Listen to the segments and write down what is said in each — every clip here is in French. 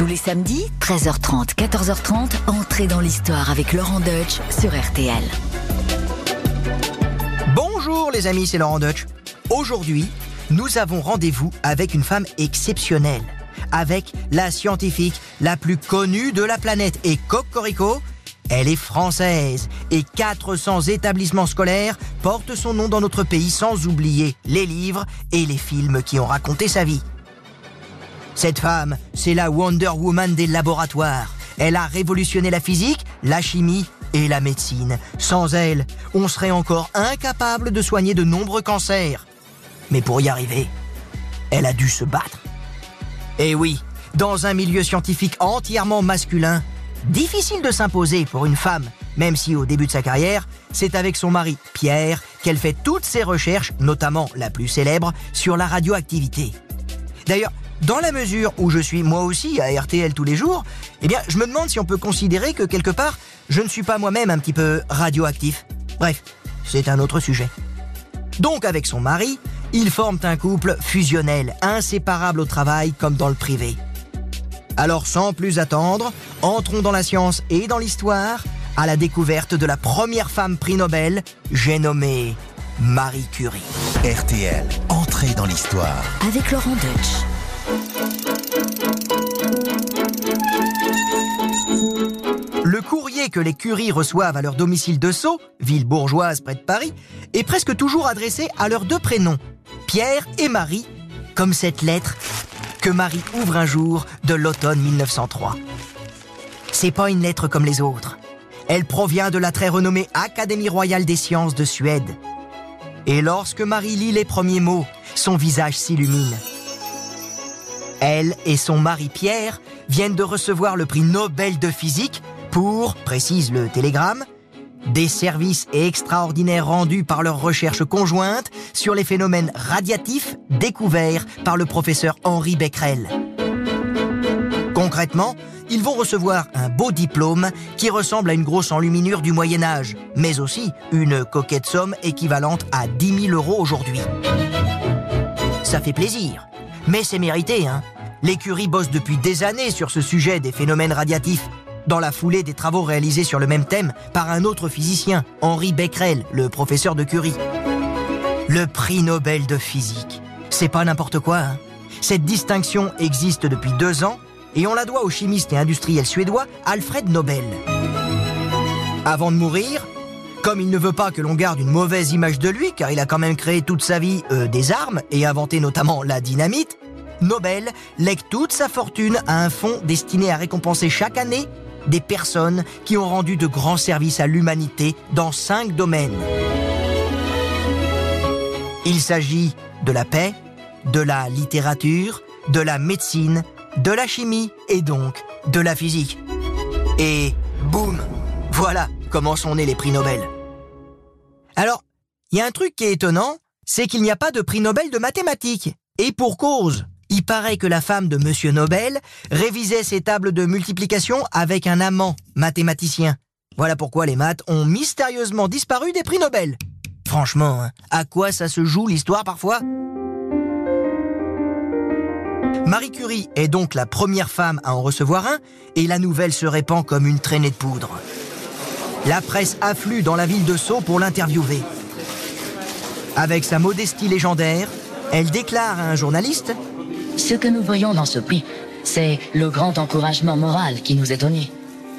Tous les samedis, 13h30, 14h30, entrez dans l'histoire avec Laurent Deutsch sur RTL. Bonjour les amis, c'est Laurent Deutsch. Aujourd'hui, nous avons rendez-vous avec une femme exceptionnelle, avec la scientifique la plus connue de la planète. Et Cocorico, elle est française et 400 établissements scolaires portent son nom dans notre pays sans oublier les livres et les films qui ont raconté sa vie. Cette femme, c'est la Wonder Woman des laboratoires. Elle a révolutionné la physique, la chimie et la médecine. Sans elle, on serait encore incapable de soigner de nombreux cancers. Mais pour y arriver, elle a dû se battre. Et oui, dans un milieu scientifique entièrement masculin, difficile de s'imposer pour une femme, même si au début de sa carrière, c'est avec son mari Pierre qu'elle fait toutes ses recherches, notamment la plus célèbre, sur la radioactivité. D'ailleurs, dans la mesure où je suis moi aussi à RTL tous les jours, eh bien, je me demande si on peut considérer que quelque part, je ne suis pas moi-même un petit peu radioactif. Bref, c'est un autre sujet. Donc avec son mari, ils forment un couple fusionnel, inséparable au travail comme dans le privé. Alors sans plus attendre, entrons dans la science et dans l'histoire à la découverte de la première femme prix Nobel, j'ai nommé Marie Curie. RTL, entrée dans l'histoire. Avec Laurent Deutsch. Que les Curie reçoivent à leur domicile de Sceaux, ville bourgeoise près de Paris, est presque toujours adressé à leurs deux prénoms, Pierre et Marie, comme cette lettre que Marie ouvre un jour de l'automne 1903. C'est pas une lettre comme les autres. Elle provient de la très renommée Académie royale des sciences de Suède. Et lorsque Marie lit les premiers mots, son visage s'illumine. Elle et son mari Pierre viennent de recevoir le prix Nobel de physique pour, précise le télégramme, des services extraordinaires rendus par leurs recherches conjointes sur les phénomènes radiatifs découverts par le professeur Henri Becquerel. Concrètement, ils vont recevoir un beau diplôme qui ressemble à une grosse enluminure du Moyen Âge, mais aussi une coquette somme équivalente à 10 000 euros aujourd'hui. Ça fait plaisir, mais c'est mérité, hein L'écurie bosse depuis des années sur ce sujet des phénomènes radiatifs, dans la foulée des travaux réalisés sur le même thème par un autre physicien, Henri Becquerel, le professeur de Curie. Le prix Nobel de physique. C'est pas n'importe quoi, hein Cette distinction existe depuis deux ans et on la doit au chimiste et industriel suédois Alfred Nobel. Avant de mourir, comme il ne veut pas que l'on garde une mauvaise image de lui, car il a quand même créé toute sa vie euh, des armes et inventé notamment la dynamite, Nobel lègue toute sa fortune à un fonds destiné à récompenser chaque année des personnes qui ont rendu de grands services à l'humanité dans cinq domaines. Il s'agit de la paix, de la littérature, de la médecine, de la chimie et donc de la physique. Et boum, voilà comment sont nés les prix Nobel. Alors, il y a un truc qui est étonnant, c'est qu'il n'y a pas de prix Nobel de mathématiques. Et pour cause, il paraît que la femme de Monsieur Nobel révisait ses tables de multiplication avec un amant mathématicien. Voilà pourquoi les maths ont mystérieusement disparu des prix Nobel. Franchement, hein, à quoi ça se joue l'histoire parfois? Marie Curie est donc la première femme à en recevoir un et la nouvelle se répand comme une traînée de poudre. La presse afflue dans la ville de Sceaux pour l'interviewer. Avec sa modestie légendaire, elle déclare à un journaliste Ce que nous voyons dans ce prix, c'est le grand encouragement moral qui nous est donné.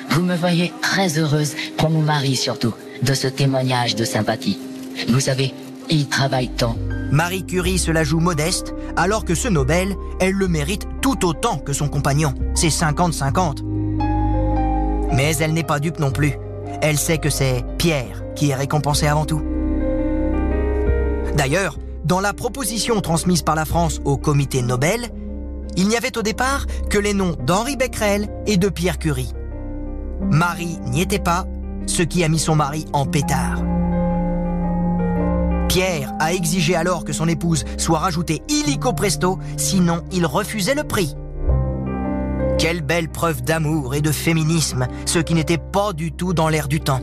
Vous me voyez très heureuse, pour mon mari surtout, de ce témoignage de sympathie. Vous savez, il travaille tant. Marie Curie se la joue modeste, alors que ce Nobel, elle le mérite tout autant que son compagnon. C'est 50-50. Mais elle n'est pas dupe non plus. Elle sait que c'est Pierre qui est récompensé avant tout. D'ailleurs, dans la proposition transmise par la France au comité Nobel, il n'y avait au départ que les noms d'Henri Becquerel et de Pierre Curie. Marie n'y était pas, ce qui a mis son mari en pétard. Pierre a exigé alors que son épouse soit rajoutée illico presto, sinon il refusait le prix. Quelle belle preuve d'amour et de féminisme, ce qui n'était pas du tout dans l'air du temps.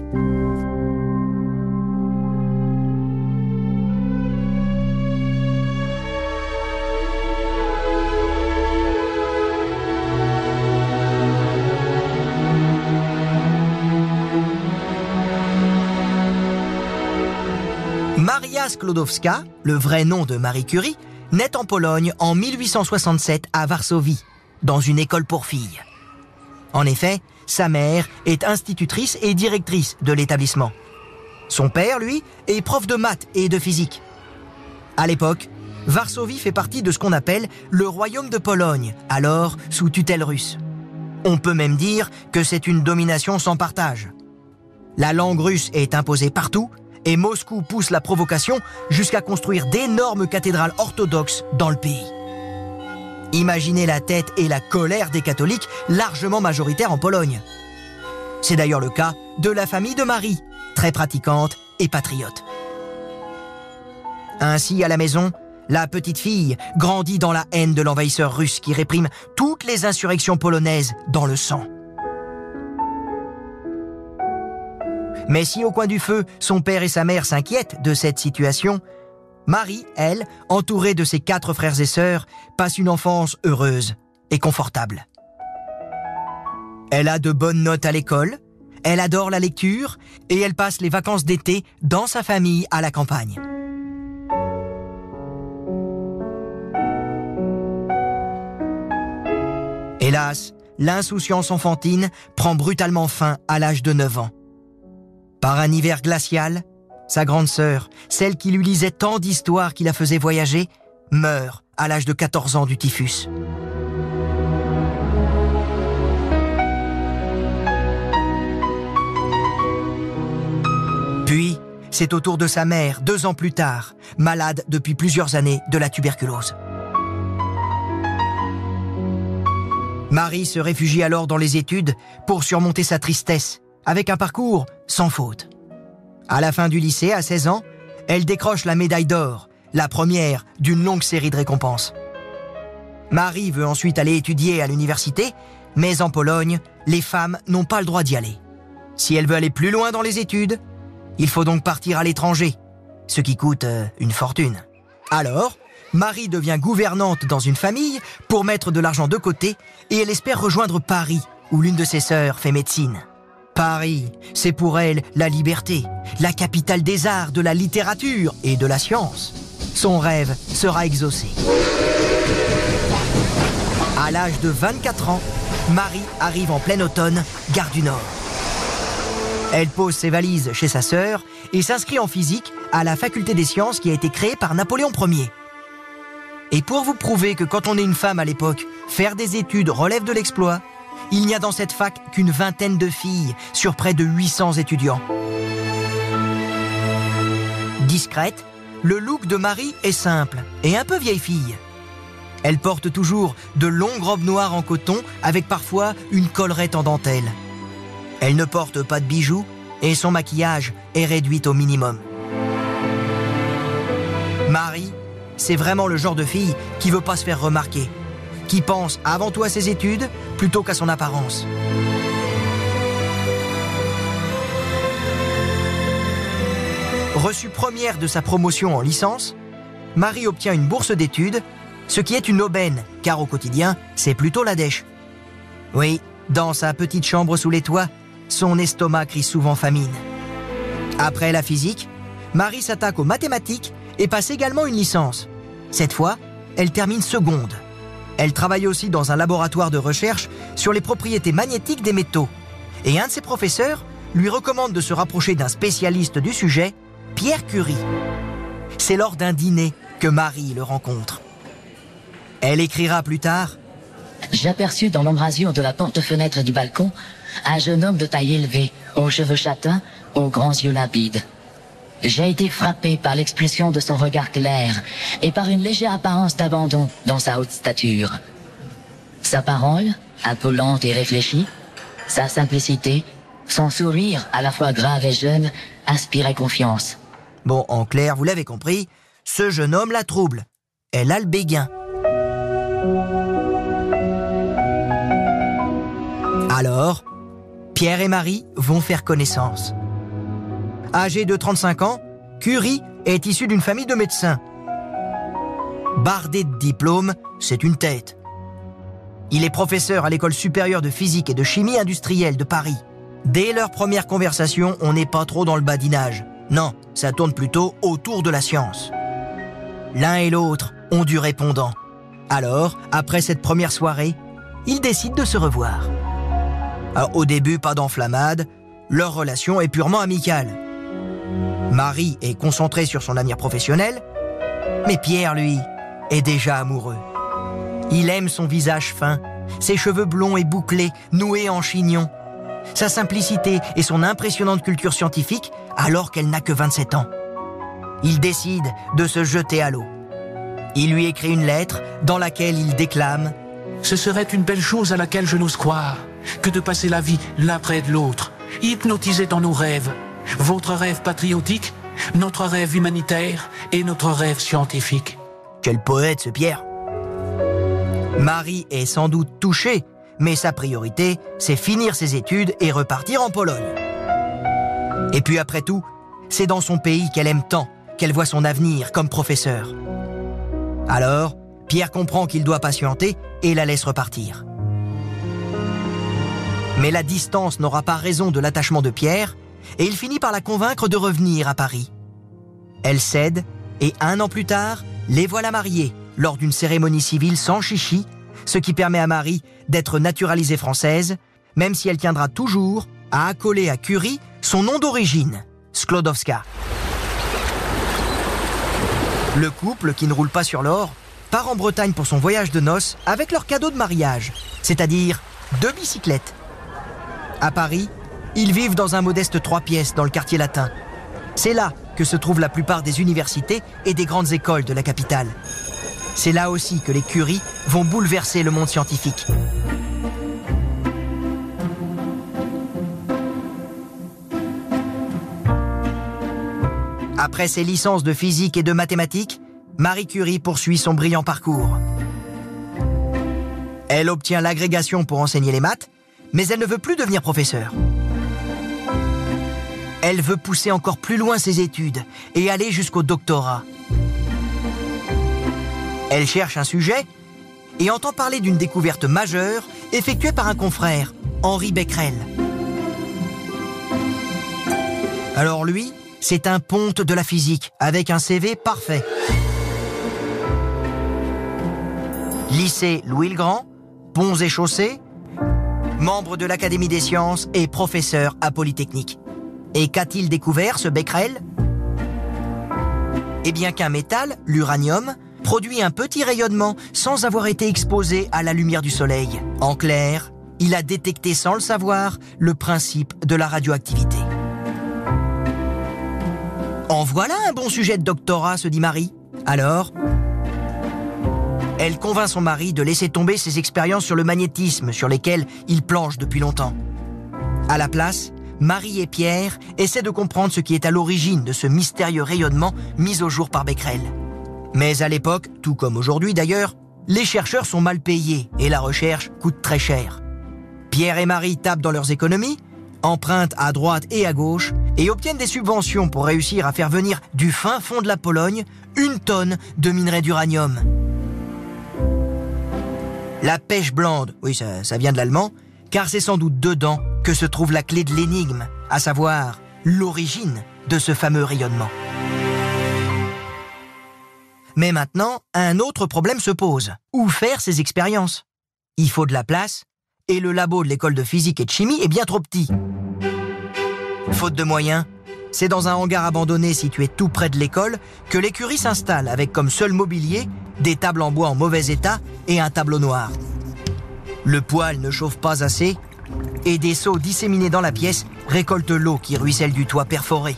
Maria Sklodowska, le vrai nom de Marie Curie, naît en Pologne en 1867 à Varsovie, dans une école pour filles. En effet, sa mère est institutrice et directrice de l'établissement. Son père, lui, est prof de maths et de physique. À l'époque, Varsovie fait partie de ce qu'on appelle le royaume de Pologne, alors sous tutelle russe. On peut même dire que c'est une domination sans partage. La langue russe est imposée partout et Moscou pousse la provocation jusqu'à construire d'énormes cathédrales orthodoxes dans le pays. Imaginez la tête et la colère des catholiques largement majoritaires en Pologne. C'est d'ailleurs le cas de la famille de Marie, très pratiquante et patriote. Ainsi, à la maison, la petite fille grandit dans la haine de l'envahisseur russe qui réprime toutes les insurrections polonaises dans le sang. Mais si au coin du feu, son père et sa mère s'inquiètent de cette situation, Marie, elle, entourée de ses quatre frères et sœurs, passe une enfance heureuse et confortable. Elle a de bonnes notes à l'école, elle adore la lecture et elle passe les vacances d'été dans sa famille à la campagne. Hélas, l'insouciance enfantine prend brutalement fin à l'âge de 9 ans. Par un hiver glacial, sa grande sœur, celle qui lui lisait tant d'histoires qui la faisait voyager, meurt à l'âge de 14 ans du typhus. Puis, c'est au tour de sa mère, deux ans plus tard, malade depuis plusieurs années de la tuberculose. Marie se réfugie alors dans les études pour surmonter sa tristesse, avec un parcours sans faute. À la fin du lycée, à 16 ans, elle décroche la médaille d'or, la première d'une longue série de récompenses. Marie veut ensuite aller étudier à l'université, mais en Pologne, les femmes n'ont pas le droit d'y aller. Si elle veut aller plus loin dans les études, il faut donc partir à l'étranger, ce qui coûte euh, une fortune. Alors, Marie devient gouvernante dans une famille pour mettre de l'argent de côté et elle espère rejoindre Paris, où l'une de ses sœurs fait médecine. Paris, c'est pour elle la liberté, la capitale des arts, de la littérature et de la science. Son rêve sera exaucé. À l'âge de 24 ans, Marie arrive en plein automne, gare du Nord. Elle pose ses valises chez sa sœur et s'inscrit en physique à la faculté des sciences qui a été créée par Napoléon Ier. Et pour vous prouver que quand on est une femme à l'époque, faire des études relève de l'exploit, il n'y a dans cette fac qu'une vingtaine de filles sur près de 800 étudiants. Discrète, le look de Marie est simple et un peu vieille fille. Elle porte toujours de longues robes noires en coton avec parfois une collerette en dentelle. Elle ne porte pas de bijoux et son maquillage est réduit au minimum. Marie c'est vraiment le genre de fille qui veut pas se faire remarquer, qui pense avant tout à ses études plutôt qu'à son apparence. Reçue première de sa promotion en licence, Marie obtient une bourse d'études, ce qui est une aubaine, car au quotidien, c'est plutôt la dèche. Oui, dans sa petite chambre sous les toits, son estomac crie souvent famine. Après la physique, Marie s'attaque aux mathématiques et passe également une licence. Cette fois, elle termine seconde. Elle travaille aussi dans un laboratoire de recherche sur les propriétés magnétiques des métaux. Et un de ses professeurs lui recommande de se rapprocher d'un spécialiste du sujet, Pierre Curie. C'est lors d'un dîner que Marie le rencontre. Elle écrira plus tard J'aperçus dans l'embrasure de la porte-fenêtre du balcon un jeune homme de taille élevée, aux cheveux châtains, aux grands yeux limpides. J'ai été frappé par l'expression de son regard clair et par une légère apparence d'abandon dans sa haute stature. Sa parole, lente et réfléchie, sa simplicité, son sourire à la fois grave et jeune, inspiraient confiance. Bon, en clair, vous l'avez compris, ce jeune homme la trouble. Elle a le béguin. Alors, Pierre et Marie vont faire connaissance. Âgé de 35 ans, Curie est issu d'une famille de médecins. Bardé de diplômes, c'est une tête. Il est professeur à l'école supérieure de physique et de chimie industrielle de Paris. Dès leur première conversation, on n'est pas trop dans le badinage. Non, ça tourne plutôt autour de la science. L'un et l'autre ont du répondant. Alors, après cette première soirée, ils décident de se revoir. Alors, au début, pas d'enflammade, leur relation est purement amicale. Marie est concentrée sur son avenir professionnel, mais Pierre, lui, est déjà amoureux. Il aime son visage fin, ses cheveux blonds et bouclés, noués en chignon, sa simplicité et son impressionnante culture scientifique alors qu'elle n'a que 27 ans. Il décide de se jeter à l'eau. Il lui écrit une lettre dans laquelle il déclame ⁇ Ce serait une belle chose à laquelle je n'ose croire, que de passer la vie l'un près de l'autre, hypnotisé dans nos rêves. Votre rêve patriotique, notre rêve humanitaire et notre rêve scientifique. Quel poète ce Pierre Marie est sans doute touchée, mais sa priorité, c'est finir ses études et repartir en Pologne. Et puis après tout, c'est dans son pays qu'elle aime tant qu'elle voit son avenir comme professeur. Alors, Pierre comprend qu'il doit patienter et la laisse repartir. Mais la distance n'aura pas raison de l'attachement de Pierre, et il finit par la convaincre de revenir à Paris. Elle cède, et un an plus tard, les voilà mariés lors d'une cérémonie civile sans chichi, ce qui permet à Marie d'être naturalisée française, même si elle tiendra toujours à accoler à Curie son nom d'origine, Sklodowska. Le couple, qui ne roule pas sur l'or, part en Bretagne pour son voyage de noces avec leur cadeau de mariage, c'est-à-dire deux bicyclettes. À Paris, ils vivent dans un modeste trois pièces dans le quartier latin. C'est là que se trouvent la plupart des universités et des grandes écoles de la capitale. C'est là aussi que les Curies vont bouleverser le monde scientifique. Après ses licences de physique et de mathématiques, Marie Curie poursuit son brillant parcours. Elle obtient l'agrégation pour enseigner les maths, mais elle ne veut plus devenir professeure. Elle veut pousser encore plus loin ses études et aller jusqu'au doctorat. Elle cherche un sujet et entend parler d'une découverte majeure effectuée par un confrère, Henri Becquerel. Alors lui, c'est un ponte de la physique, avec un CV parfait. Lycée Louis le Grand, ponts et chaussées, membre de l'Académie des sciences et professeur à Polytechnique. Et qu'a-t-il découvert, ce Becquerel? Eh bien qu'un métal, l'uranium, produit un petit rayonnement sans avoir été exposé à la lumière du soleil. En clair, il a détecté sans le savoir le principe de la radioactivité. En voilà un bon sujet de doctorat, se dit Marie. Alors? Elle convainc son mari de laisser tomber ses expériences sur le magnétisme sur lesquelles il planche depuis longtemps. À la place, Marie et Pierre essaient de comprendre ce qui est à l'origine de ce mystérieux rayonnement mis au jour par Becquerel. Mais à l'époque, tout comme aujourd'hui d'ailleurs, les chercheurs sont mal payés et la recherche coûte très cher. Pierre et Marie tapent dans leurs économies empruntent à droite et à gauche et obtiennent des subventions pour réussir à faire venir du fin fond de la Pologne une tonne de minerai d'uranium. La pêche blande, oui ça, ça vient de l'allemand, car c'est sans doute dedans que se trouve la clé de l'énigme, à savoir l'origine de ce fameux rayonnement. Mais maintenant, un autre problème se pose. Où faire ces expériences? Il faut de la place et le labo de l'école de physique et de chimie est bien trop petit. Faute de moyens, c'est dans un hangar abandonné situé tout près de l'école que l'écurie s'installe avec comme seul mobilier des tables en bois en mauvais état et un tableau noir. Le poêle ne chauffe pas assez et des seaux disséminés dans la pièce récoltent l'eau qui ruisselle du toit perforé.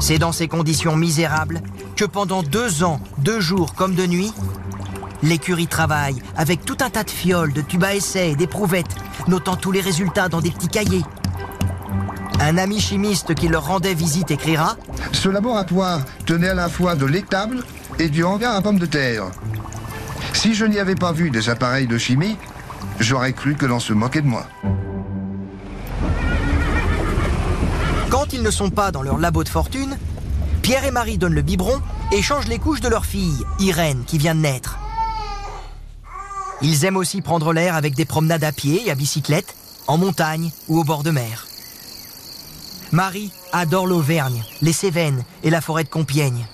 C'est dans ces conditions misérables que pendant deux ans, deux jours comme de nuit, L'écurie travaille avec tout un tas de fioles, de tubes à essai et d'éprouvettes, notant tous les résultats dans des petits cahiers. Un ami chimiste qui leur rendait visite écrira Ce laboratoire tenait à la fois de l'étable et du hangar à pommes de terre. Si je n'y avais pas vu des appareils de chimie, j'aurais cru que l'on se moquait de moi. Quand ils ne sont pas dans leur labo de fortune, Pierre et Marie donnent le biberon et changent les couches de leur fille, Irène, qui vient de naître. Ils aiment aussi prendre l'air avec des promenades à pied et à bicyclette, en montagne ou au bord de mer. Marie adore l'Auvergne, les Cévennes et la forêt de Compiègne.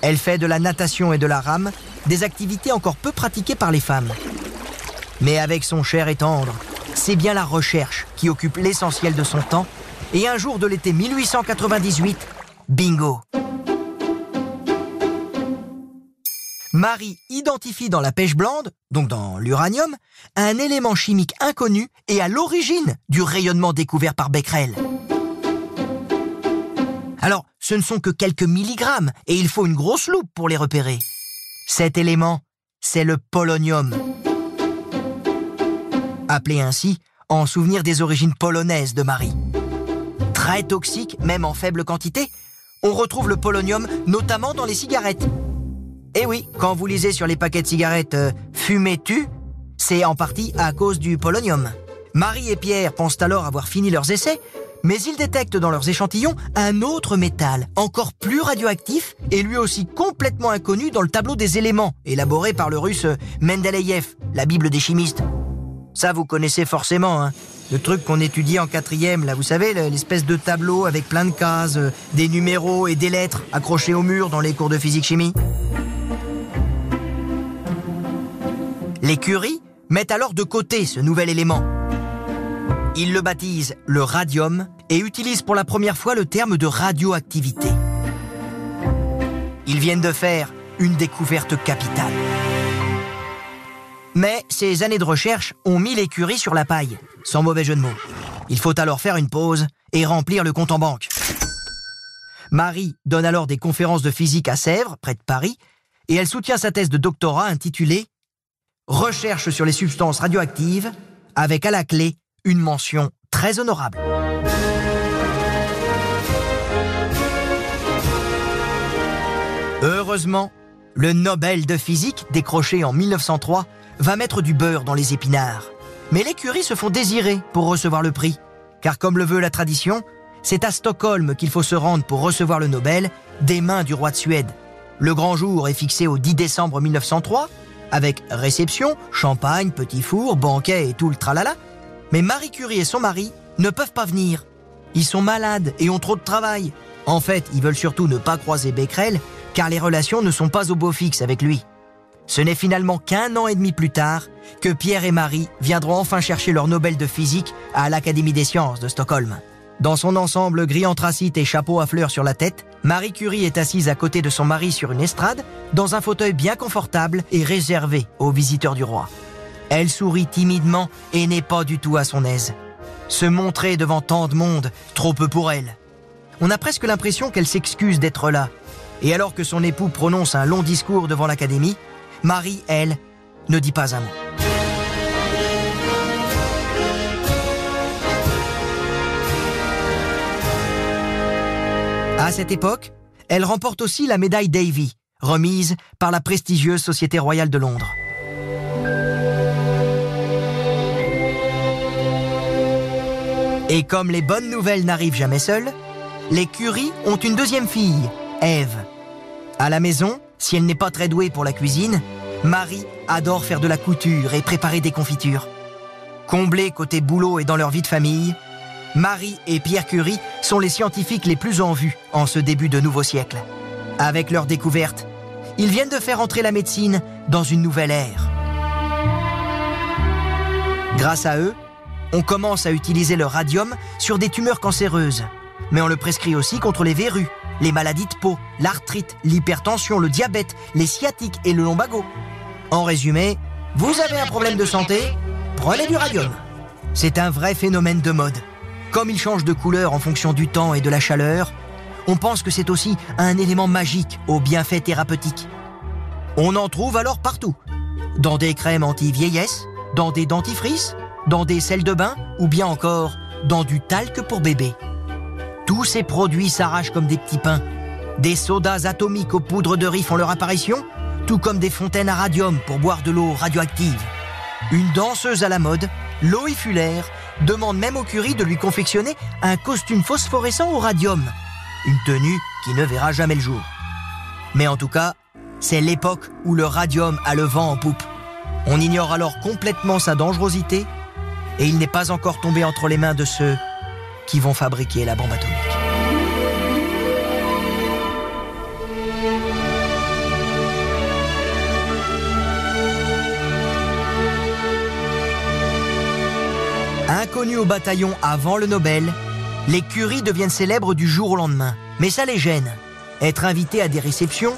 Elle fait de la natation et de la rame des activités encore peu pratiquées par les femmes. Mais avec son cher et tendre, c'est bien la recherche qui occupe l'essentiel de son temps. Et un jour de l'été 1898, bingo Marie identifie dans la pêche blande, donc dans l'uranium, un élément chimique inconnu et à l'origine du rayonnement découvert par Becquerel. Alors, ce ne sont que quelques milligrammes et il faut une grosse loupe pour les repérer. Cet élément, c'est le polonium. Appelé ainsi en souvenir des origines polonaises de Marie. Très toxique, même en faible quantité, on retrouve le polonium notamment dans les cigarettes. Et eh oui, quand vous lisez sur les paquets de cigarettes euh, Fumez tu, c'est en partie à cause du polonium. Marie et Pierre pensent alors avoir fini leurs essais, mais ils détectent dans leurs échantillons un autre métal, encore plus radioactif et lui aussi complètement inconnu dans le tableau des éléments, élaboré par le russe Mendeleïev, la Bible des chimistes. Ça, vous connaissez forcément, hein. Le truc qu'on étudie en quatrième, là, vous savez, l'espèce de tableau avec plein de cases, euh, des numéros et des lettres accrochés au mur dans les cours de physique-chimie. Les Curie mettent alors de côté ce nouvel élément. Ils le baptisent le radium et utilisent pour la première fois le terme de radioactivité. Ils viennent de faire une découverte capitale. Mais ces années de recherche ont mis les Curie sur la paille, sans mauvais jeu de mots. Il faut alors faire une pause et remplir le compte en banque. Marie donne alors des conférences de physique à Sèvres, près de Paris, et elle soutient sa thèse de doctorat intitulée Recherche sur les substances radioactives, avec à la clé une mention très honorable. Heureusement, le Nobel de physique, décroché en 1903, va mettre du beurre dans les épinards. Mais les Curie se font désirer pour recevoir le prix, car comme le veut la tradition, c'est à Stockholm qu'il faut se rendre pour recevoir le Nobel des mains du roi de Suède. Le grand jour est fixé au 10 décembre 1903, avec réception, champagne, petit four, banquet et tout le tralala. Mais Marie Curie et son mari ne peuvent pas venir. Ils sont malades et ont trop de travail. En fait, ils veulent surtout ne pas croiser Becquerel, car les relations ne sont pas au beau fixe avec lui. Ce n'est finalement qu'un an et demi plus tard que Pierre et Marie viendront enfin chercher leur Nobel de physique à l'Académie des sciences de Stockholm. Dans son ensemble gris anthracite et chapeau à fleurs sur la tête, Marie Curie est assise à côté de son mari sur une estrade, dans un fauteuil bien confortable et réservé aux visiteurs du roi. Elle sourit timidement et n'est pas du tout à son aise. Se montrer devant tant de monde, trop peu pour elle. On a presque l'impression qu'elle s'excuse d'être là. Et alors que son époux prononce un long discours devant l'Académie, Marie, elle, ne dit pas un mot. À cette époque, elle remporte aussi la médaille Davy, remise par la prestigieuse Société royale de Londres. Et comme les bonnes nouvelles n'arrivent jamais seules, les Curie ont une deuxième fille, Ève. À la maison, si elle n'est pas très douée pour la cuisine, Marie adore faire de la couture et préparer des confitures. Comblée côté boulot et dans leur vie de famille, Marie et Pierre Curie sont les scientifiques les plus en vue en ce début de nouveau siècle. Avec leur découverte, ils viennent de faire entrer la médecine dans une nouvelle ère. Grâce à eux, on commence à utiliser le radium sur des tumeurs cancéreuses, mais on le prescrit aussi contre les verrues, les maladies de peau, l'arthrite, l'hypertension, le diabète, les sciatiques et le lombago. En résumé, vous avez un problème de santé Prenez du radium. C'est un vrai phénomène de mode. Comme il change de couleur en fonction du temps et de la chaleur, on pense que c'est aussi un élément magique aux bienfaits thérapeutiques. On en trouve alors partout. Dans des crèmes anti-vieillesse, dans des dentifrices, dans des sels de bain ou bien encore dans du talc pour bébé. Tous ces produits s'arrachent comme des petits pains. Des sodas atomiques aux poudres de riz font leur apparition, tout comme des fontaines à radium pour boire de l'eau radioactive. Une danseuse à la mode, Loïc Fuller, demande même au Curie de lui confectionner un costume phosphorescent au radium. Une tenue qui ne verra jamais le jour. Mais en tout cas, c'est l'époque où le radium a le vent en poupe. On ignore alors complètement sa dangerosité et il n'est pas encore tombé entre les mains de ceux qui vont fabriquer la bombe atomique. Inconnus au bataillon avant le Nobel, les Curie deviennent célèbres du jour au lendemain. Mais ça les gêne. Être invité à des réceptions,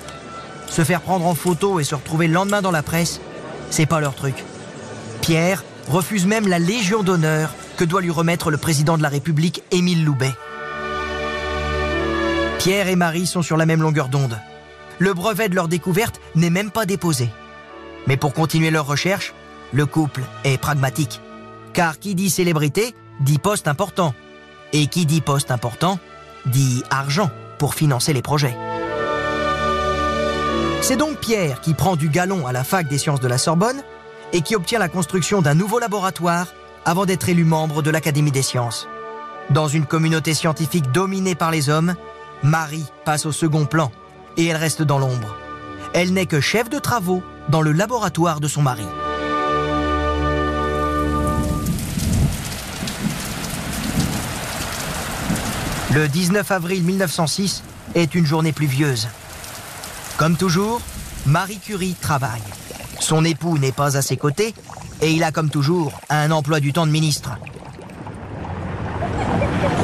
se faire prendre en photo et se retrouver le lendemain dans la presse, c'est pas leur truc. Pierre, refuse même la Légion d'honneur que doit lui remettre le président de la République, Émile Loubet. Pierre et Marie sont sur la même longueur d'onde. Le brevet de leur découverte n'est même pas déposé. Mais pour continuer leur recherche, le couple est pragmatique. Car qui dit célébrité dit poste important. Et qui dit poste important dit argent pour financer les projets. C'est donc Pierre qui prend du galon à la fac des sciences de la Sorbonne et qui obtient la construction d'un nouveau laboratoire avant d'être élu membre de l'Académie des sciences. Dans une communauté scientifique dominée par les hommes, Marie passe au second plan et elle reste dans l'ombre. Elle n'est que chef de travaux dans le laboratoire de son mari. Le 19 avril 1906 est une journée pluvieuse. Comme toujours, Marie Curie travaille. Son époux n'est pas à ses côtés et il a comme toujours un emploi du temps de ministre.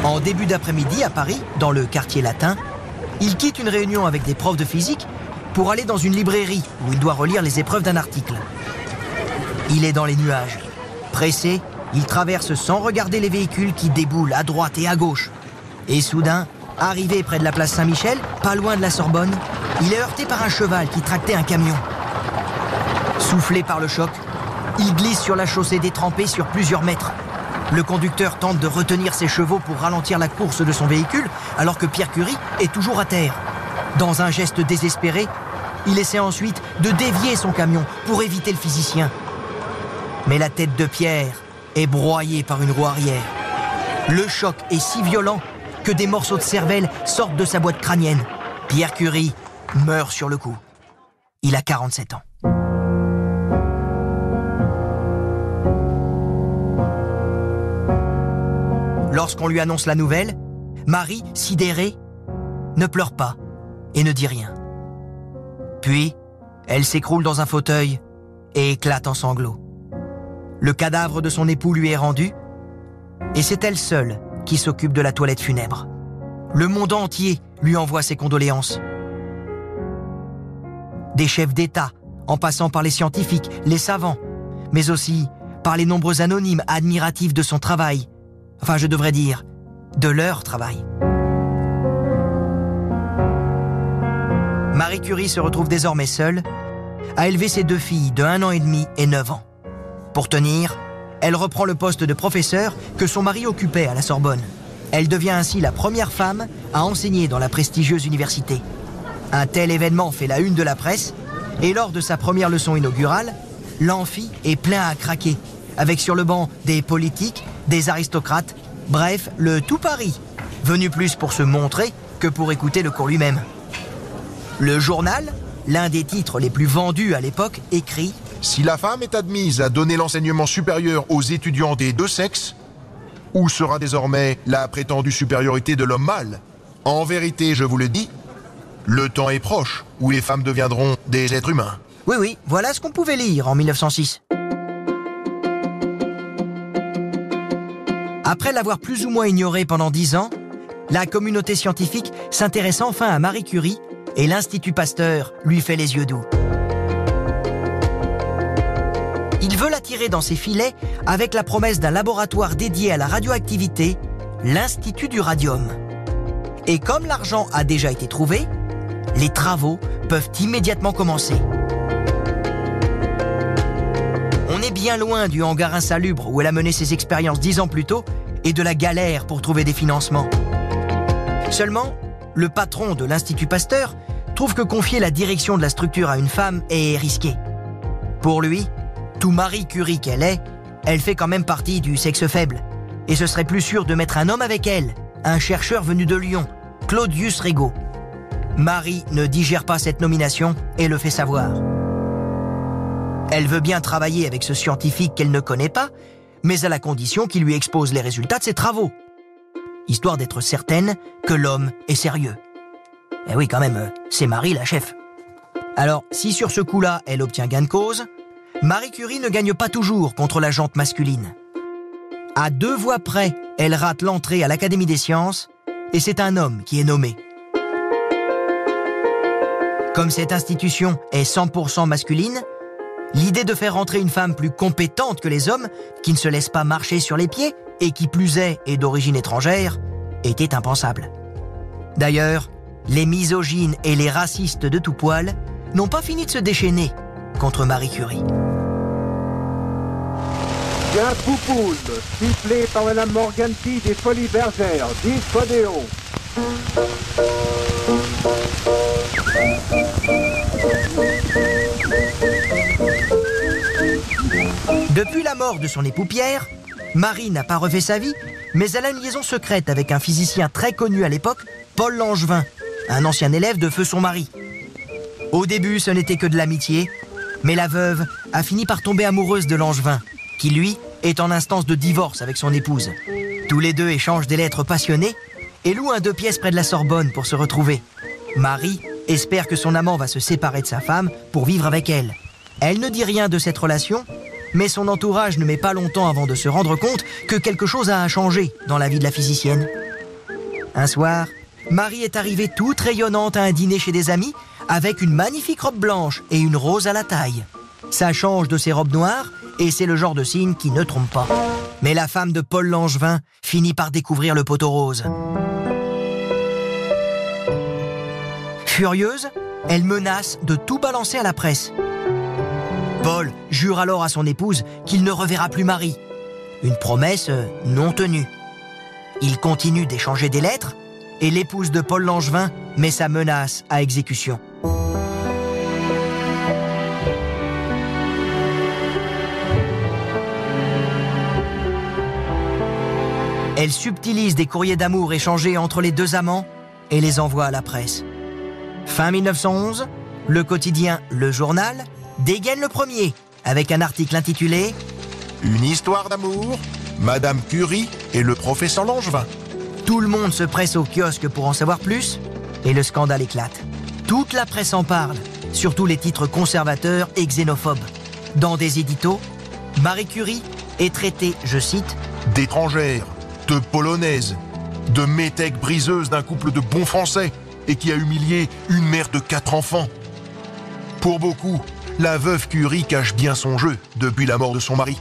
En début d'après-midi à Paris, dans le quartier latin, il quitte une réunion avec des profs de physique pour aller dans une librairie où il doit relire les épreuves d'un article. Il est dans les nuages. Pressé, il traverse sans regarder les véhicules qui déboulent à droite et à gauche. Et soudain, arrivé près de la place Saint-Michel, pas loin de la Sorbonne, il est heurté par un cheval qui tractait un camion. Soufflé par le choc, il glisse sur la chaussée détrempée sur plusieurs mètres. Le conducteur tente de retenir ses chevaux pour ralentir la course de son véhicule, alors que Pierre Curie est toujours à terre. Dans un geste désespéré, il essaie ensuite de dévier son camion pour éviter le physicien. Mais la tête de Pierre est broyée par une roue arrière. Le choc est si violent que des morceaux de cervelle sortent de sa boîte crânienne. Pierre Curie meurt sur le coup. Il a 47 ans. Lorsqu'on lui annonce la nouvelle, Marie, sidérée, ne pleure pas et ne dit rien. Puis, elle s'écroule dans un fauteuil et éclate en sanglots. Le cadavre de son époux lui est rendu, et c'est elle seule qui s'occupe de la toilette funèbre. Le monde entier lui envoie ses condoléances. Des chefs d'État, en passant par les scientifiques, les savants, mais aussi par les nombreux anonymes admiratifs de son travail, enfin je devrais dire, de leur travail. Marie Curie se retrouve désormais seule, à élever ses deux filles de 1 an et demi et 9 ans. Pour tenir, elle reprend le poste de professeur que son mari occupait à la Sorbonne. Elle devient ainsi la première femme à enseigner dans la prestigieuse université. Un tel événement fait la une de la presse, et lors de sa première leçon inaugurale, l'amphi est plein à craquer, avec sur le banc des politiques, des aristocrates, bref, le tout Paris, venu plus pour se montrer que pour écouter le cours lui-même. Le journal, l'un des titres les plus vendus à l'époque, écrit Si la femme est admise à donner l'enseignement supérieur aux étudiants des deux sexes, où sera désormais la prétendue supériorité de l'homme mâle? En vérité, je vous le dis, le temps est proche où les femmes deviendront des êtres humains. Oui, oui, voilà ce qu'on pouvait lire en 1906. Après l'avoir plus ou moins ignoré pendant dix ans, la communauté scientifique s'intéresse enfin à Marie Curie et l'Institut Pasteur lui fait les yeux doux. Il veut l'attirer dans ses filets avec la promesse d'un laboratoire dédié à la radioactivité, l'Institut du Radium. Et comme l'argent a déjà été trouvé, les travaux peuvent immédiatement commencer. Bien loin du hangar insalubre où elle a mené ses expériences dix ans plus tôt et de la galère pour trouver des financements. Seulement, le patron de l'Institut Pasteur trouve que confier la direction de la structure à une femme est risqué. Pour lui, tout Marie Curie qu'elle est, elle fait quand même partie du sexe faible. Et ce serait plus sûr de mettre un homme avec elle, un chercheur venu de Lyon, Claudius Rego. Marie ne digère pas cette nomination et le fait savoir. Elle veut bien travailler avec ce scientifique qu'elle ne connaît pas, mais à la condition qu'il lui expose les résultats de ses travaux, histoire d'être certaine que l'homme est sérieux. Eh oui, quand même, euh, c'est Marie la chef. Alors, si sur ce coup-là, elle obtient gain de cause, Marie Curie ne gagne pas toujours contre la jante masculine. À deux voix près, elle rate l'entrée à l'Académie des sciences et c'est un homme qui est nommé. Comme cette institution est 100% masculine, l'idée de faire rentrer une femme plus compétente que les hommes, qui ne se laisse pas marcher sur les pieds et qui plus est est d'origine étrangère, était impensable. D'ailleurs, les misogynes et les racistes de tout poil n'ont pas fini de se déchaîner contre Marie Curie. Bien Poupoule, sifflé par Madame Morganti des Folies Bergères, 10 Fodéo. Depuis la mort de son époux Pierre, Marie n'a pas refait sa vie, mais elle a une liaison secrète avec un physicien très connu à l'époque, Paul Langevin, un ancien élève de feu son mari. Au début, ce n'était que de l'amitié, mais la veuve a fini par tomber amoureuse de Langevin, qui lui est en instance de divorce avec son épouse. Tous les deux échangent des lettres passionnées et louent un deux pièces près de la Sorbonne pour se retrouver. Marie espère que son amant va se séparer de sa femme pour vivre avec elle. Elle ne dit rien de cette relation, mais son entourage ne met pas longtemps avant de se rendre compte que quelque chose a changé dans la vie de la physicienne. Un soir, Marie est arrivée toute rayonnante à un dîner chez des amis avec une magnifique robe blanche et une rose à la taille. Ça change de ses robes noires et c'est le genre de signe qui ne trompe pas. Mais la femme de Paul Langevin finit par découvrir le poteau rose. Furieuse, elle menace de tout balancer à la presse. Paul jure alors à son épouse qu'il ne reverra plus Marie. Une promesse euh, non tenue. Il continue d'échanger des lettres et l'épouse de Paul Langevin met sa menace à exécution. Elle subtilise des courriers d'amour échangés entre les deux amants et les envoie à la presse. Fin 1911, le quotidien Le Journal dégaine le premier avec un article intitulé Une histoire d'amour, Madame Curie et le professeur Langevin. Tout le monde se presse au kiosque pour en savoir plus et le scandale éclate. Toute la presse en parle, surtout les titres conservateurs et xénophobes. Dans des éditos, Marie Curie est traitée, je cite, d'étrangère, de polonaise, de métèque briseuse d'un couple de bons Français et qui a humilié une mère de quatre enfants. Pour beaucoup, la veuve Curie cache bien son jeu depuis la mort de son mari.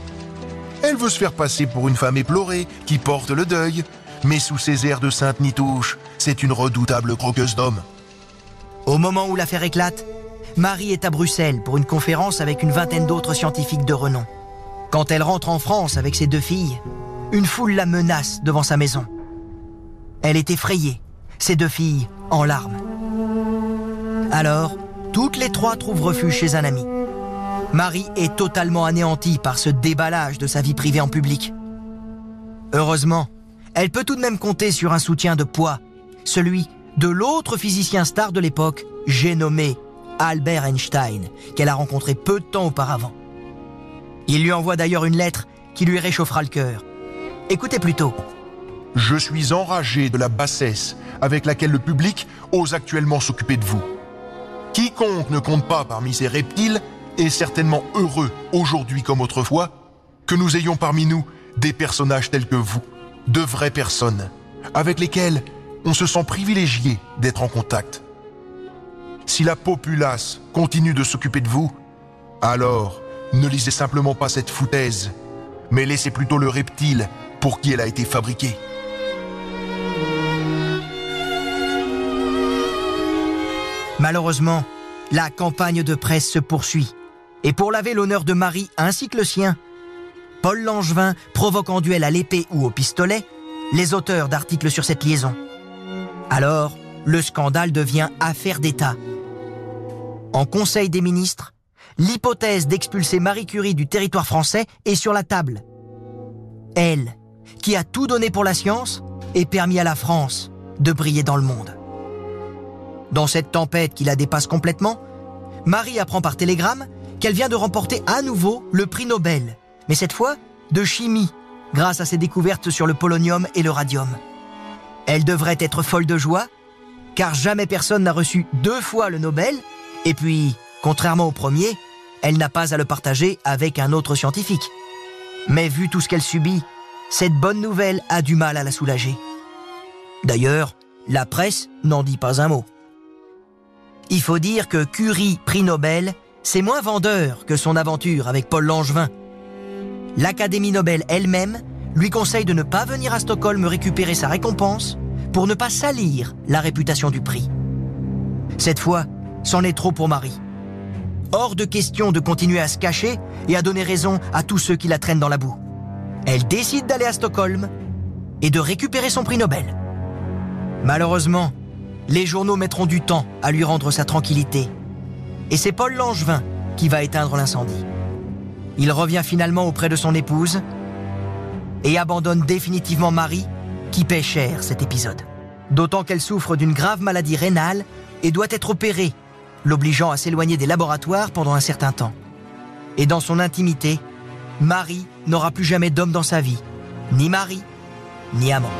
Elle veut se faire passer pour une femme éplorée qui porte le deuil, mais sous ses airs de sainte nitouche, c'est une redoutable croqueuse d'hommes. Au moment où l'affaire éclate, Marie est à Bruxelles pour une conférence avec une vingtaine d'autres scientifiques de renom. Quand elle rentre en France avec ses deux filles, une foule la menace devant sa maison. Elle est effrayée, ses deux filles en larmes. Alors, toutes les trois trouvent refuge chez un ami. Marie est totalement anéantie par ce déballage de sa vie privée en public. Heureusement, elle peut tout de même compter sur un soutien de poids, celui de l'autre physicien star de l'époque, j'ai nommé Albert Einstein, qu'elle a rencontré peu de temps auparavant. Il lui envoie d'ailleurs une lettre qui lui réchauffera le cœur. Écoutez plutôt. Je suis enragé de la bassesse avec laquelle le public ose actuellement s'occuper de vous. Quiconque ne compte pas parmi ces reptiles est certainement heureux, aujourd'hui comme autrefois, que nous ayons parmi nous des personnages tels que vous, de vraies personnes, avec lesquelles on se sent privilégié d'être en contact. Si la populace continue de s'occuper de vous, alors ne lisez simplement pas cette foutaise, mais laissez plutôt le reptile pour qui elle a été fabriquée. Malheureusement, la campagne de presse se poursuit. Et pour laver l'honneur de Marie ainsi que le sien, Paul Langevin provoque en duel à l'épée ou au pistolet les auteurs d'articles sur cette liaison. Alors, le scandale devient affaire d'État. En Conseil des ministres, l'hypothèse d'expulser Marie Curie du territoire français est sur la table. Elle, qui a tout donné pour la science et permis à la France de briller dans le monde. Dans cette tempête qui la dépasse complètement, Marie apprend par télégramme qu'elle vient de remporter à nouveau le prix Nobel, mais cette fois de chimie, grâce à ses découvertes sur le polonium et le radium. Elle devrait être folle de joie, car jamais personne n'a reçu deux fois le Nobel, et puis, contrairement au premier, elle n'a pas à le partager avec un autre scientifique. Mais vu tout ce qu'elle subit, cette bonne nouvelle a du mal à la soulager. D'ailleurs, la presse n'en dit pas un mot. Il faut dire que Curie, prix Nobel, c'est moins vendeur que son aventure avec Paul Langevin. L'Académie Nobel elle-même lui conseille de ne pas venir à Stockholm récupérer sa récompense pour ne pas salir la réputation du prix. Cette fois, c'en est trop pour Marie. Hors de question de continuer à se cacher et à donner raison à tous ceux qui la traînent dans la boue. Elle décide d'aller à Stockholm et de récupérer son prix Nobel. Malheureusement, les journaux mettront du temps à lui rendre sa tranquillité. Et c'est Paul Langevin qui va éteindre l'incendie. Il revient finalement auprès de son épouse et abandonne définitivement Marie, qui paie cher cet épisode. D'autant qu'elle souffre d'une grave maladie rénale et doit être opérée, l'obligeant à s'éloigner des laboratoires pendant un certain temps. Et dans son intimité, Marie n'aura plus jamais d'homme dans sa vie, ni mari, ni amant.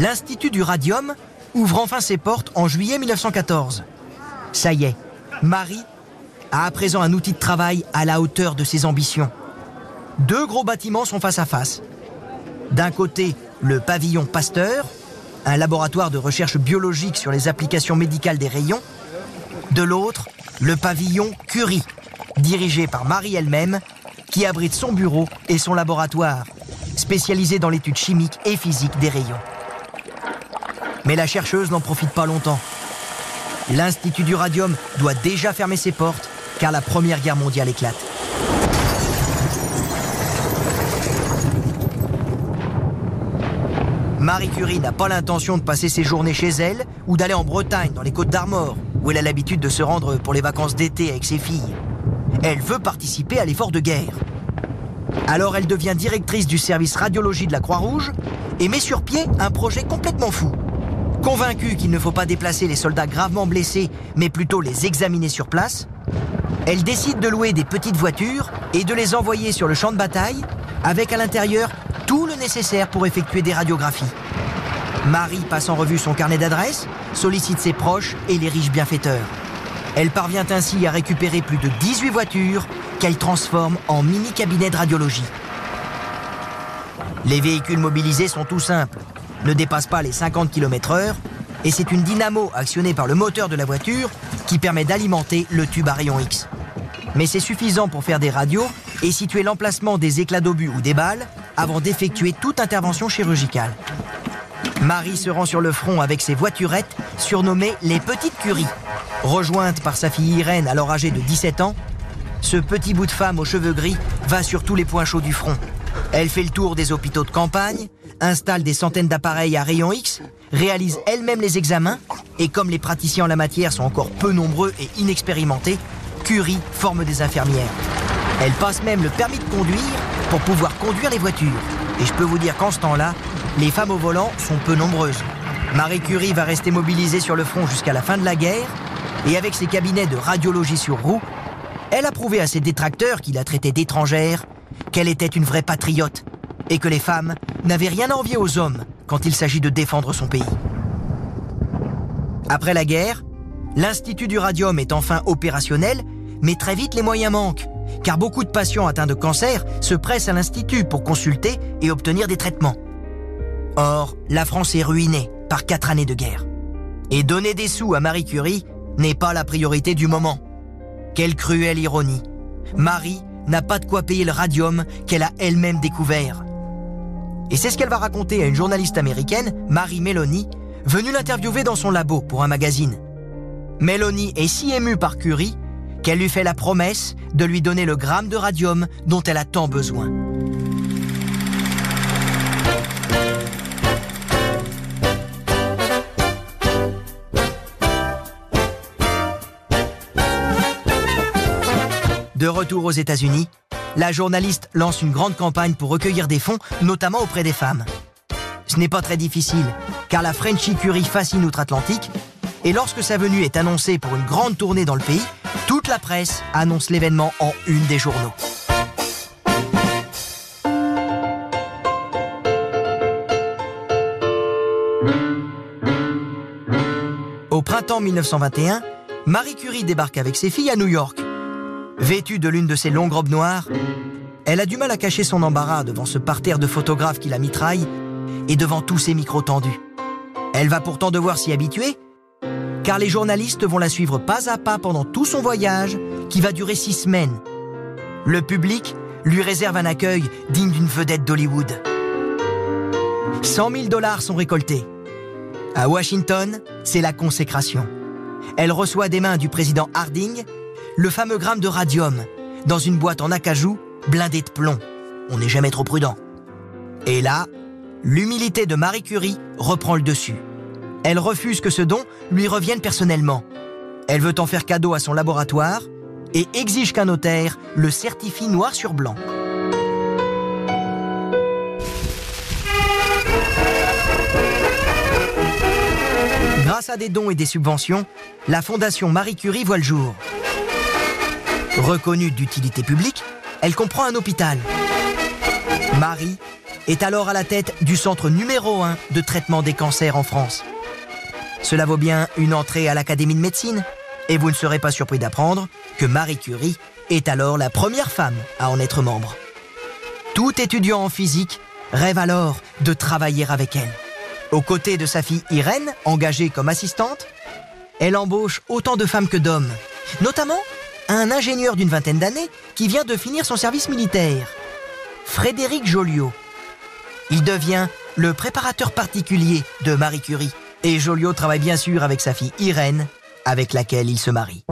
L'Institut du Radium ouvre enfin ses portes en juillet 1914. Ça y est, Marie a à présent un outil de travail à la hauteur de ses ambitions. Deux gros bâtiments sont face à face. D'un côté, le pavillon Pasteur, un laboratoire de recherche biologique sur les applications médicales des rayons. De l'autre, le pavillon Curie, dirigé par Marie elle-même, qui abrite son bureau et son laboratoire, spécialisé dans l'étude chimique et physique des rayons. Mais la chercheuse n'en profite pas longtemps. L'Institut du Radium doit déjà fermer ses portes car la Première Guerre mondiale éclate. Marie Curie n'a pas l'intention de passer ses journées chez elle ou d'aller en Bretagne, dans les Côtes d'Armor, où elle a l'habitude de se rendre pour les vacances d'été avec ses filles. Elle veut participer à l'effort de guerre. Alors elle devient directrice du service radiologie de la Croix-Rouge et met sur pied un projet complètement fou. Convaincue qu'il ne faut pas déplacer les soldats gravement blessés, mais plutôt les examiner sur place, elle décide de louer des petites voitures et de les envoyer sur le champ de bataille, avec à l'intérieur tout le nécessaire pour effectuer des radiographies. Marie passe en revue son carnet d'adresses, sollicite ses proches et les riches bienfaiteurs. Elle parvient ainsi à récupérer plus de 18 voitures qu'elle transforme en mini cabinets de radiologie. Les véhicules mobilisés sont tout simples, ne dépassent pas les 50 km/h et c'est une dynamo actionnée par le moteur de la voiture qui permet d'alimenter le tube à rayon X. Mais c'est suffisant pour faire des radios et situer l'emplacement des éclats d'obus ou des balles avant d'effectuer toute intervention chirurgicale. Marie se rend sur le front avec ses voiturettes surnommées les Petites Curies. Rejointe par sa fille Irène, alors âgée de 17 ans, ce petit bout de femme aux cheveux gris va sur tous les points chauds du front. Elle fait le tour des hôpitaux de campagne, installe des centaines d'appareils à rayon X, réalise elle-même les examens, et comme les praticiens en la matière sont encore peu nombreux et inexpérimentés, Curie forme des infirmières. Elle passe même le permis de conduire pour pouvoir conduire les voitures. Et je peux vous dire qu'en ce temps-là, les femmes au volant sont peu nombreuses. Marie Curie va rester mobilisée sur le front jusqu'à la fin de la guerre, et avec ses cabinets de radiologie sur roue, elle a prouvé à ses détracteurs qui la traitaient d'étrangère qu'elle était une vraie patriote et que les femmes n'avaient rien à envier aux hommes quand il s'agit de défendre son pays. Après la guerre, l'Institut du Radium est enfin opérationnel, mais très vite les moyens manquent, car beaucoup de patients atteints de cancer se pressent à l'Institut pour consulter et obtenir des traitements. Or, la France est ruinée par quatre années de guerre. Et donner des sous à Marie Curie n'est pas la priorité du moment. Quelle cruelle ironie. Marie n'a pas de quoi payer le radium qu'elle a elle-même découvert. Et c'est ce qu'elle va raconter à une journaliste américaine, Marie Meloni, venue l'interviewer dans son labo pour un magazine. Meloni est si émue par Curie qu'elle lui fait la promesse de lui donner le gramme de radium dont elle a tant besoin. De retour aux États-Unis, la journaliste lance une grande campagne pour recueillir des fonds, notamment auprès des femmes. Ce n'est pas très difficile, car la Frenchy Curie fascine outre-Atlantique, et lorsque sa venue est annoncée pour une grande tournée dans le pays, toute la presse annonce l'événement en une des journaux. Au printemps 1921, Marie Curie débarque avec ses filles à New York. Vêtue de l'une de ses longues robes noires, Elle a du mal à cacher son embarras devant ce parterre de photographes qui la mitraillent et devant tous ces micros tendus. Elle va pourtant devoir s'y habituer, car les journalistes vont la suivre pas à pas pendant tout son voyage, qui va durer six semaines. Le public lui réserve un accueil digne d'une vedette d'Hollywood. 100 000 dollars sont récoltés. À Washington, c'est la consécration. Elle reçoit des mains du président Harding le fameux gramme de radium dans une boîte en acajou blindée de plomb. On n'est jamais trop prudent. Et là, l'humilité de Marie Curie reprend le dessus. Elle refuse que ce don lui revienne personnellement. Elle veut en faire cadeau à son laboratoire et exige qu'un notaire le certifie noir sur blanc. Grâce à des dons et des subventions, la Fondation Marie Curie voit le jour. Reconnue d'utilité publique, elle comprend un hôpital. Marie est alors à la tête du centre numéro 1 de traitement des cancers en France. Cela vaut bien une entrée à l'Académie de médecine, et vous ne serez pas surpris d'apprendre que Marie Curie est alors la première femme à en être membre. Tout étudiant en physique rêve alors de travailler avec elle. Aux côtés de sa fille Irène, engagée comme assistante, elle embauche autant de femmes que d'hommes, notamment un ingénieur d'une vingtaine d'années qui vient de finir son service militaire, Frédéric Joliot. Il devient le préparateur particulier de Marie Curie et Joliot travaille bien sûr avec sa fille Irène, avec laquelle il se marie.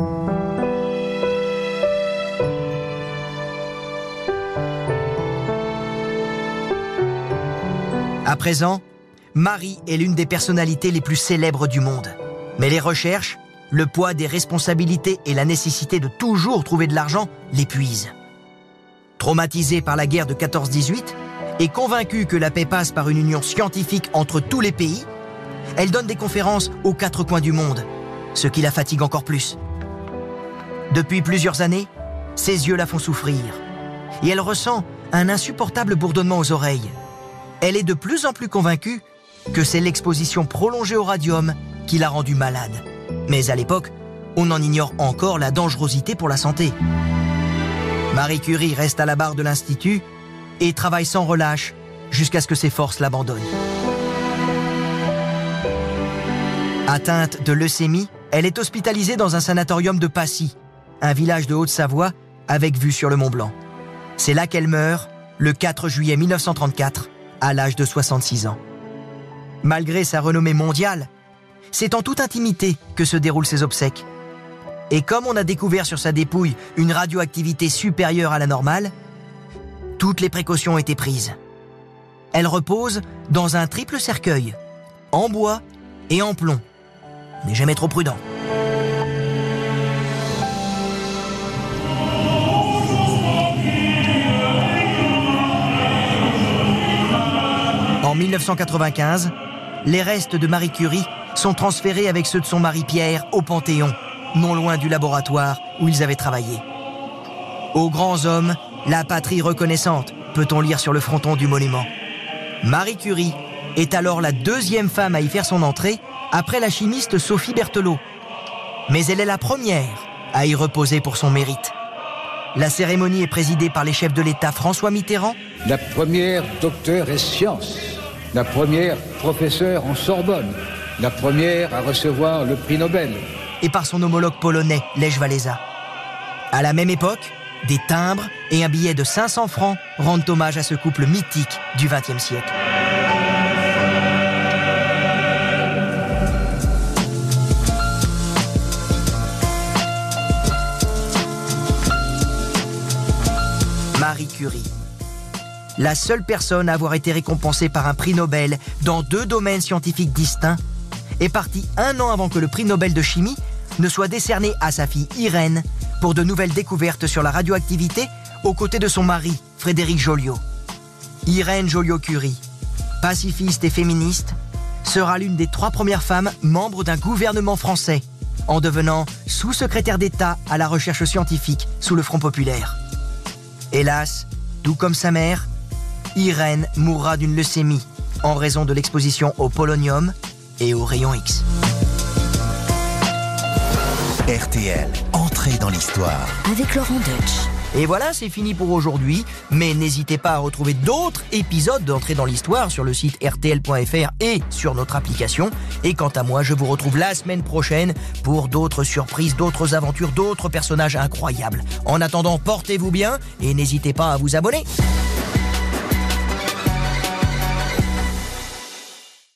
À présent, Marie est l'une des personnalités les plus célèbres du monde. Mais les recherches, le poids des responsabilités et la nécessité de toujours trouver de l'argent l'épuisent. Traumatisée par la guerre de 14-18 et convaincue que la paix passe par une union scientifique entre tous les pays, elle donne des conférences aux quatre coins du monde, ce qui la fatigue encore plus. Depuis plusieurs années, ses yeux la font souffrir et elle ressent un insupportable bourdonnement aux oreilles. Elle est de plus en plus convaincue que c'est l'exposition prolongée au radium qui l'a rendue malade. Mais à l'époque, on en ignore encore la dangerosité pour la santé. Marie Curie reste à la barre de l'Institut et travaille sans relâche jusqu'à ce que ses forces l'abandonnent. Atteinte de leucémie, elle est hospitalisée dans un sanatorium de Passy, un village de Haute-Savoie avec vue sur le Mont Blanc. C'est là qu'elle meurt, le 4 juillet 1934, à l'âge de 66 ans. Malgré sa renommée mondiale, c'est en toute intimité que se déroulent ses obsèques. Et comme on a découvert sur sa dépouille une radioactivité supérieure à la normale, toutes les précautions ont été prises. Elle repose dans un triple cercueil, en bois et en plomb. N'est jamais trop prudent. En 1995, les restes de Marie Curie sont transférés avec ceux de son mari Pierre au Panthéon, non loin du laboratoire où ils avaient travaillé. Aux grands hommes, la patrie reconnaissante, peut-on lire sur le fronton du monument. Marie Curie est alors la deuxième femme à y faire son entrée après la chimiste Sophie Berthelot. Mais elle est la première à y reposer pour son mérite. La cérémonie est présidée par les chefs de l'État François Mitterrand, la première docteur et sciences, la première professeure en Sorbonne, la première à recevoir le prix Nobel. et par son homologue polonais Lech Walesa. À la même époque, des timbres et un billet de 500 francs rendent hommage à ce couple mythique du XXe siècle. Marie Curie. La seule personne à avoir été récompensée par un prix Nobel dans deux domaines scientifiques distincts est partie un an avant que le prix Nobel de chimie ne soit décerné à sa fille Irène pour de nouvelles découvertes sur la radioactivité aux côtés de son mari, Frédéric Joliot. Irène Joliot-Curie, pacifiste et féministe, sera l'une des trois premières femmes membres d'un gouvernement français, en devenant sous-secrétaire d'État à la recherche scientifique sous le Front populaire. Hélas, tout comme sa mère, Irène mourra d'une leucémie en raison de l'exposition au polonium et aux rayons X. RTL, entrée dans l'histoire. Avec Laurent Deutsch. Et voilà, c'est fini pour aujourd'hui. Mais n'hésitez pas à retrouver d'autres épisodes d'entrée dans l'histoire sur le site rtl.fr et sur notre application. Et quant à moi, je vous retrouve la semaine prochaine pour d'autres surprises, d'autres aventures, d'autres personnages incroyables. En attendant, portez-vous bien et n'hésitez pas à vous abonner.